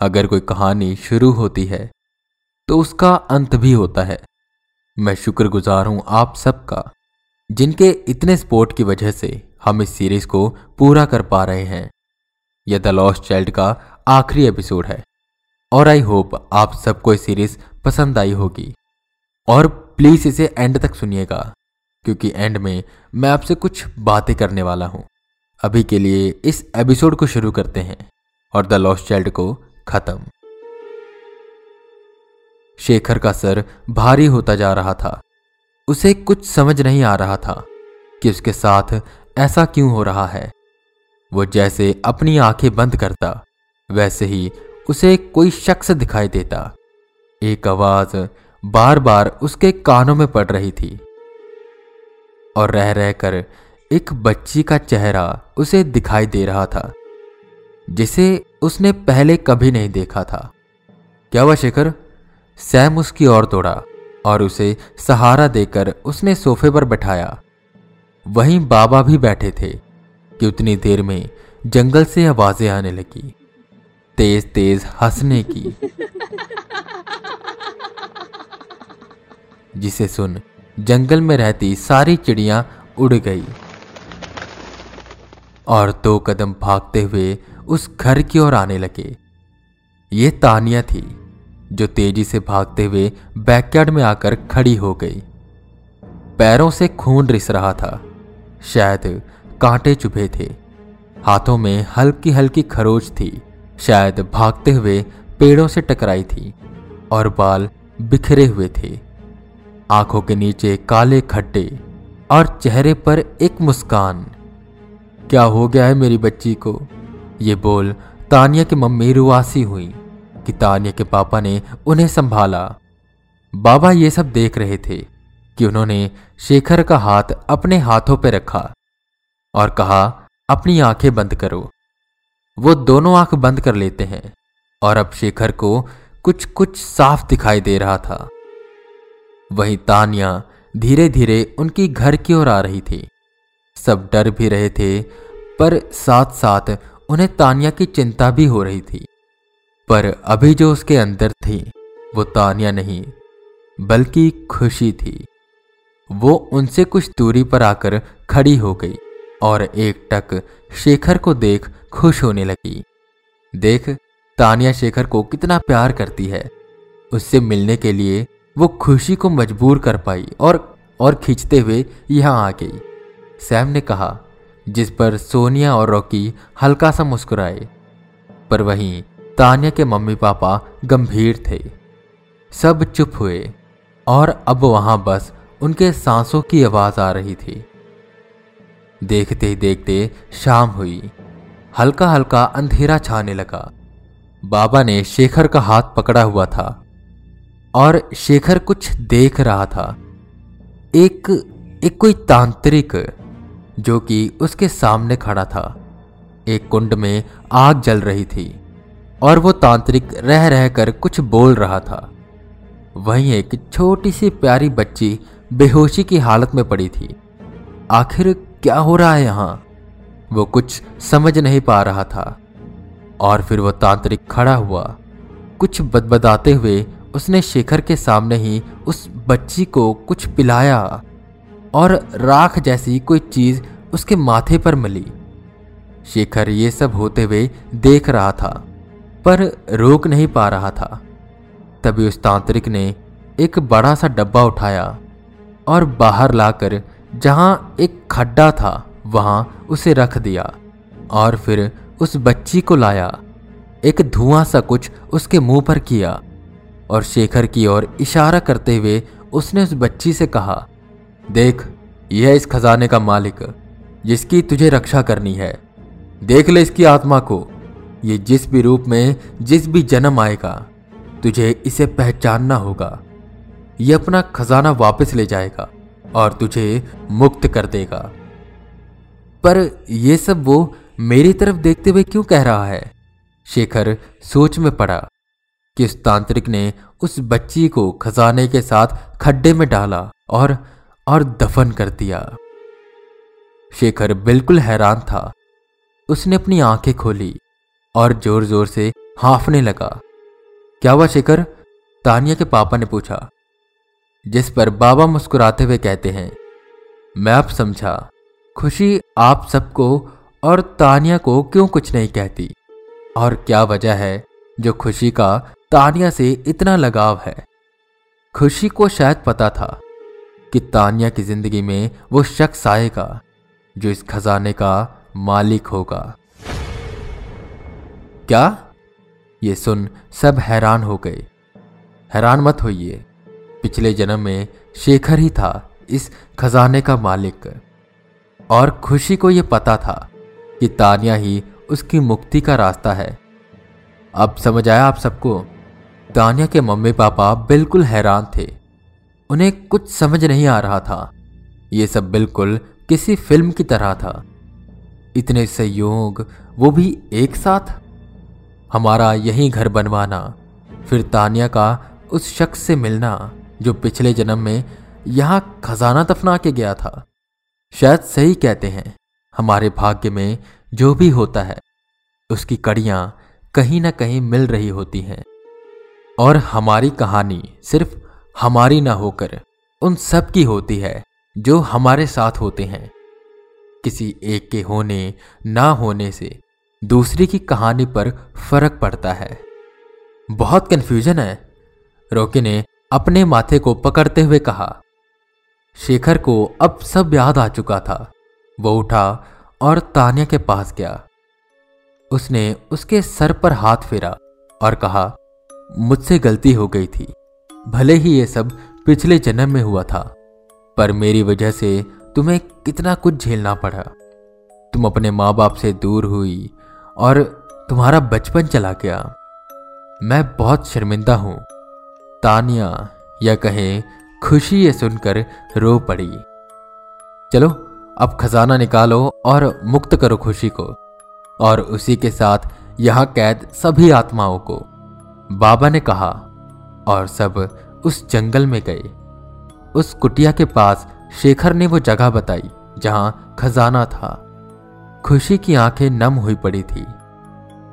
अगर कोई कहानी शुरू होती है तो उसका अंत भी होता है। मैं शुक्रगुजार हूँ आप सबका, जिनके इतने स्पोर्ट की वजह से हम इस सीरीज़ को पूरा कर पा रहे हैं। यह द लॉस्ट चाइल्ड का आखिरी एपिसोड है, और आई होप आप सबको ये सीरीज़ पसंद आई होगी। और प्लीज़ इसे एंड तक सुनिएगा, क्योंकि एंड में मैं आपसे कुछ बातें करने वाला हूँ। अभी के लिए इस एपिसोड को शुरू करते हैं, और द लॉस्ट चाइल्ड को खत्म। शेखर का सर भारी होता जा रहा था। उसे कुछ समझ नहीं आ रहा था कि उसके साथ ऐसा क्यों हो रहा है। वो जैसे अपनी आँखें बंद करता, वैसे ही उसे कोई शख्स दिखाई देता। एक आवाज़ बार बार उसके कानों में पड़ रही थी। और रह रहकर एक बच्ची का चेहरा उसे दिखाई दे रहा था। जिसे उसने पहले कभी नहीं देखा था। क्या हुआ शेखर? सैम उसकी ओर दौड़ा और उसे सहारा देकर उसने सोफे पर बैठाया। वहीं बाबा भी बैठे थे कि उतनी देर में जंगल से आवाज़ें आने लगी। तेज तेज हंसने की। जिसे सुन जंगल में रहती सारी चिड़ियाँ उड़ गई। और दो कदम भागते हुए उस घर की ओर आने लगे। ये तानिया थी, जो तेज़ी से भागते हुए बैकयार्ड में आकर खड़ी हो गई। पैरों से खून रिस रहा था। शायद कांटे चुभे थे। हाथों में हल्की हल्की खरोच थी। शायद भागते हुए पेड़ों से टकराई थी और बाल बिखरे हुए थे। आँखों के नीचे काले खड्डे और चेहरे पर एक मुस्कान। क्या हो गया है मेरी बच्ची को? ये बोल तानिया की मम्मी रुआसी हुई कि तानिया के पापा ने उन्हें संभाला। बाबा ये सब देख रहे थे कि उन्होंने शेखर का हाथ अपने हाथों पर रखा और कहा, अपनी आँखें बंद करो। वो दोनों आँख बंद कर लेते हैं और अब शेखर को कुछ कुछ साफ़ दिखाई दे रहा था। वहीं तानिया धीरे धीरे उनकी घर की ओर आ रही थी। सब डर भी रहे थे, पर साथ साथ उन्हें तानिया की चिंता भी हो रही थी। पर अभी जो उसके अंदर थी, वो तानिया नहीं, बल्कि खुशी थी। वो उनसे कुछ दूरी पर आकर खड़ी हो गई और एक टक शेखर को देख खुश होने लगी। देख, तानिया शेखर को कितना प्यार करती है। उससे मिलने के लिए वो खुशी को मजबूर कर पाई और और खींचते हुए यहाँ आ गई। सैम ने कहा जिस पर सोनिया और रॉकी हल्का सा मुस्कुराए, पर वहीं तानिया के मम्मी पापा गंभीर थे। सब चुप हुए, और अब वहाँ बस उनके सांसों की आवाज़ आ रही थी। देखते ही देखते शाम हुई हल्का हल्का अंधेरा छाने लगा। बाबा ने शेखर का हाथ पकड़ा हुआ था, और शेखर कुछ देख रहा था। एक एक कोई तांत्रिक जो कि उसके सामने खड़ा था। एक कुंड में आग जल रही थी और वो तांत्रिक रह रहकर कुछ बोल रहा था। वहीं एक छोटी सी प्यारी बच्ची बेहोशी की हालत में पड़ी थी। आखिर क्या हो रहा है यहाँ? वो कुछ समझ नहीं पा रहा था। और फिर वो तांत्रिक खड़ा हुआ। कुछ बदबदाते हुए उसने शेखर के सामने ही उस बच्ची को कुछ पिलाया। और राख जैसी कोई चीज़ उसके माथे पर मिली। शेखर ये सब होते हुए देख रहा था, पर रोक नहीं पा रहा था। तभी उस तांत्रिक ने एक बड़ा सा डब्बा उठाया और बाहर लाकर जहाँ एक खड्डा था, वहाँ उसे रख दिया और फिर उस बच्ची को लाया। एक धुआँ सा कुछ उसके मुँह पर किया और शेखर की ओर इशारा करते हुए उसने उस बच्ची से कहा देख, यह इस खजाने का मालिक, जिसकी तुझे रक्षा करनी है। देख ले इसकी आत्मा को, ये जिस भी रूप में, जिस भी जन्म आएगा, तुझे इसे पहचानना होगा। ये अपना खजाना वापस ले जाएगा, और तुझे मुक्त कर देगा। पर यह सब वो मेरी तरफ़ देखते हुए क्यों कह रहा है? शेखर सोच में पड़ा कि उस तांत्रिक ने उस बच्ची को खजाने के साथ खड्डे में डाला और और दफन कर दिया। शेखर बिल्कुल हैरान था। उसने अपनी आँखें खोली और ज़ोर ज़ोर से हाफने लगा। क्या हुआ शेखर? तानिया के पापा ने पूछा। जिस पर बाबा मुस्कुराते हुए कहते हैं, मैं अब समझा। खुशी आप सबको और तानिया को क्यों कुछ नहीं कहती? और क्या वजह है जो खुशी का तानिया से इतना लगाव है? खुशी को शायद पता था। कि तानिया की ज़िंदगी में वो शख्स आएगा, जो इस खजाने का मालिक होगा। क्या? ये सुन सब हैरान हो गए। हैरान मत होइए। पिछले जन्म में शेखर ही था इस खजाने का मालिक। और खुशी को यह पता था कि तानिया ही उसकी मुक्ति का रास्ता है। अब समझ आया आप सबको? तानिया के मम्मी पापा बिल्कुल हैरान थे। उन्हें कुछ समझ नहीं आ रहा था। यह सब बिल्कुल किसी फ़िल्म की तरह था। इतने संयोग वो भी एक साथ? हमारा यही घर बनवाना, फिर तानिया का उस शख्स से मिलना, जो पिछले जन्म में यहाँ खजाना दफना के गया था। शायद सही कहते हैं, हमारे भाग्य में जो भी होता है, उसकी कड़ियाँ कहीं ना कहीं मिल रही होती हैं। और हमारी कहानी सिर्फ़ हमारी ना होकर उन सब की होती है, जो हमारे साथ होते हैं। किसी एक के होने, ना होने से दूसरी की कहानी पर फ़र्क पड़ता है। बहुत कंफ्यूजन है, रोकी ने अपने माथे को पकड़ते हुए कहा। शेखर को अब सब याद आ चुका था। वो उठा और तानिया के पास गया। उसने उसके सर पर हाथ फेरा और कहा, मुझसे गलती हो गई थी। भले ही ये सब पिछले जन्म में हुआ था, पर मेरी वजह से तुम्हें कितना कुछ झेलना पड़ा। तुम अपने माँ बाप से दूर हुई और तुम्हारा बचपन चला गया। मैं बहुत शर्मिंदा हूँ। तानिया या कहें, खुशी ये सुनकर रो पड़ी। चलो, अब खजाना निकालो और मुक्त करो खुशी को, और उसी के साथ यहाँ कैद सभी आत्माओं को। बाबा ने कहा और सब उस जंगल में गए। उस कुटिया के पास शेखर ने वो जगह बताई, जहाँ खजाना था। खुशी की आँखें नम हुई पड़ी थी।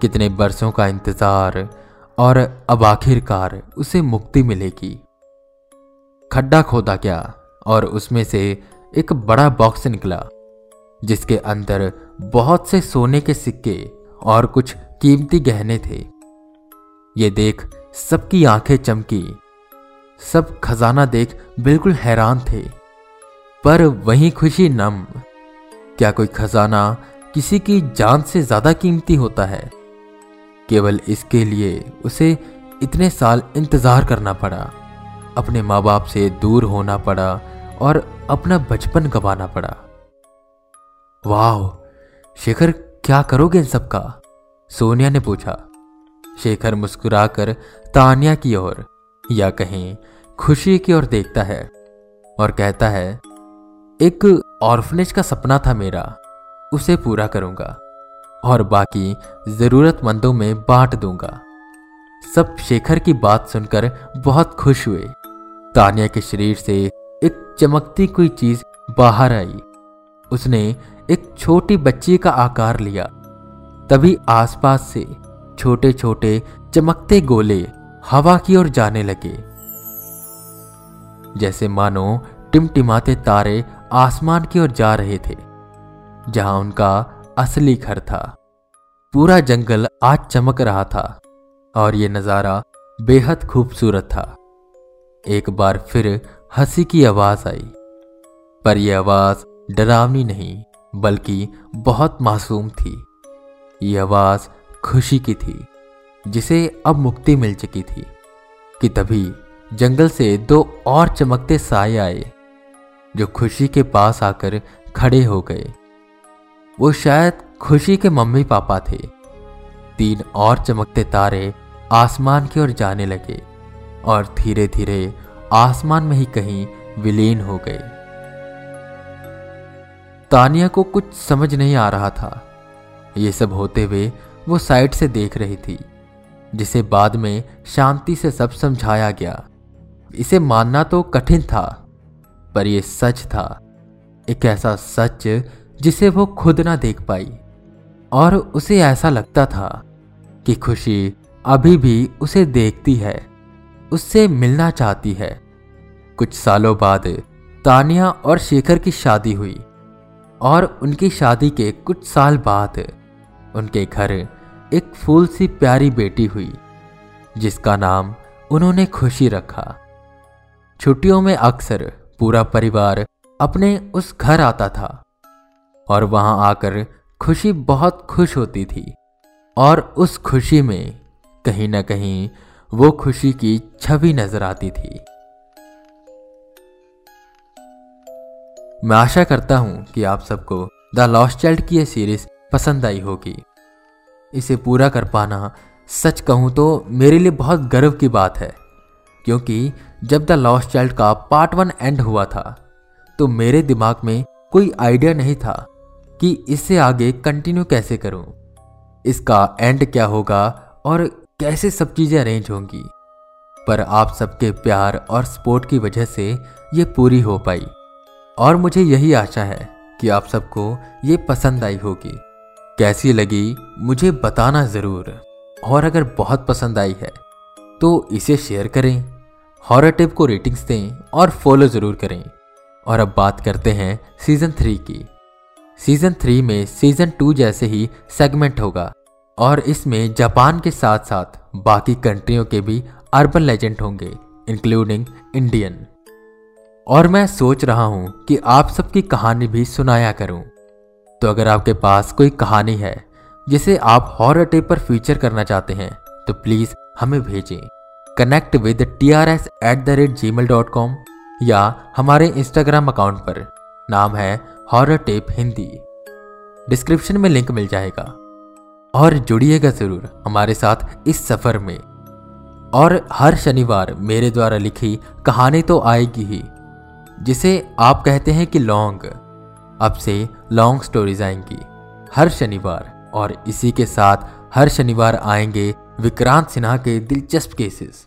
कितने बरसों का इंतज़ार और अब आखिरकार उसे मुक्ति मिलेगी। खड्डा खोदा गया और उसमें से एक बड़ा बॉक्स निकला, जिसके अंदर बहुत से सोने के सिक्के और कुछ कीमती गहने थे। ये देख सबकी आँखें चमकी। सब खजाना देख बिल्कुल हैरान थे। पर वही खुशी नम। क्या कोई खजाना किसी की जान से ज़्यादा कीमती होता है? केवल इसके लिए उसे इतने साल इंतज़ार करना पड़ा। अपने माँ बाप से दूर होना पड़ा और अपना बचपन गंवाना पड़ा। वाह! शेखर, क्या करोगे इन सबका सोनिया ने पूछा। शेखर मुस्कुराकर तानिया की ओर या कहीं, खुशी की ओर देखता है और कहता है, एक ऑर्फनेज का सपना था मेरा, उसे पूरा करूँगा और बाकी जरूरतमंदों में बांट दूँगा। सब शेखर की बात सुनकर बहुत खुश हुए। तानिया के शरीर से एक चमकती कोई चीज़ बाहर आई। उसने एक छोटी बच्ची का आकार लिया। तभी आसपास से छोटे छोटे चमकते गोले हवा की ओर जाने लगे। जैसे मानो टिमटिमाते तारे आसमान की ओर जा रहे थे, जहाँ उनका असली घर था। पूरा जंगल आज चमक रहा था और यह नज़ारा बेहद खूबसूरत था। एक बार फिर हँसी की आवाज़ आई, पर यह आवाज़ डरावनी नहीं, बल्कि बहुत मासूम थी। यह आवाज़ खुशी की थी, जिसे अब मुक्ति मिल चुकी थी, कि तभी जंगल से दो और चमकते साए आए, जो खुशी के पास आकर खड़े हो गए। वो शायद खुशी के मम्मी पापा थे। तीन और चमकते तारे आसमान की ओर जाने लगे, और धीरे धीरे आसमान में ही कहीं विलीन हो गए। तानिया को कुछ समझ नहीं आ रहा था। ये सब होते हुए वो साइड से देख रही थी, जिसे बाद में शांति से सब समझाया गया। इसे मानना तो कठिन था, पर यह सच था। एक ऐसा सच जिसे वो खुद ना देख पाई, और उसे ऐसा लगता था कि खुशी अभी भी उसे देखती है, उससे मिलना चाहती है। कुछ सालों बाद तानिया और शेखर की शादी हुई, और उनकी शादी के कुछ साल बाद उनके घर एक फूल सी प्यारी बेटी हुई, जिसका नाम उन्होंने खुशी रखा। छुट्टियों में अक्सर पूरा परिवार अपने उस घर आता था और वहाँ आकर खुशी बहुत खुश होती थी और उस खुशी में कहीं ना कहीं वो खुशी की छवि नज़र आती थी। मैं आशा करता हूँ कि आप सबको द लॉस्ट चाइल्ड की यह सीरीज़ पसंद आई होगी। इसे पूरा कर पाना, सच कहूँ तो मेरे लिए बहुत गर्व की बात है, क्योंकि जब द लॉस्ट चाइल्ड का पार्ट वन एंड हुआ था तो मेरे दिमाग में कोई आइडिया नहीं था कि इससे आगे कंटिन्यू कैसे करूँ, इसका एंड क्या होगा और कैसे सब चीज़ें अरेंज होंगी। पर आप सबके प्यार और सपोर्ट की वजह से ये पूरी हो पाई, और मुझे यही आशा है कि आप सबको ये पसंद आई होगी। कैसी लगी, मुझे बताना ज़रूर। और अगर बहुत पसंद आई है तो इसे शेयर करें हॉरर टिप को रेटिंग्स दें और फॉलो ज़रूर करें। और अब बात करते हैं सीज़न थ्री की। सीज़न थ्री में सीज़न टू जैसे ही सेगमेंट होगा, और इसमें जापान के साथ साथ बाकी कंट्रियों के भी अर्बन लेजेंड होंगे इंक्लूडिंग इंडियन और मैं सोच रहा हूँ कि आप सबकी कहानी भी सुनाया करूँ। तो अगर आपके पास कोई कहानी है, जिसे आप हॉरर टेप पर फीचर करना चाहते हैं तो प्लीज़ हमें भेजें। Connect with T R S at the rate Gmail dot com या हमारे इंस्टाग्राम अकाउंट पर। नाम है हॉरर टेप हिंदी। डिस्क्रिप्शन में लिंक मिल जाएगा। और जुड़िएगा ज़रूर हमारे साथ इस सफ़र में। और हर शनिवार मेरे द्वारा लिखी कहानी तो आएगी ही, जिसे आप कहते हैं कि लॉन्ग अब से लॉन्ग स्टोरीज आएँगी। हर शनिवार और इसी के साथ हर शनिवार आएँगे विक्रांत सिन्हा के दिलचस्प केसेस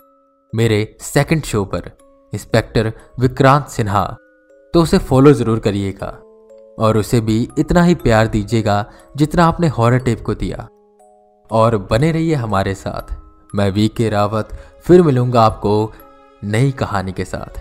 मेरे सेकंड शो पर इंस्पेक्टर विक्रांत सिन्हा। तो उसे फॉलो ज़रूर करिएगा और उसे भी इतना ही प्यार दीजिएगा जितना आपने हॉरर टेप को दिया। और बने रहिए हमारे साथ। मैं वी के रावत, फिर मिलूँगा आपको नई कहानी के साथ।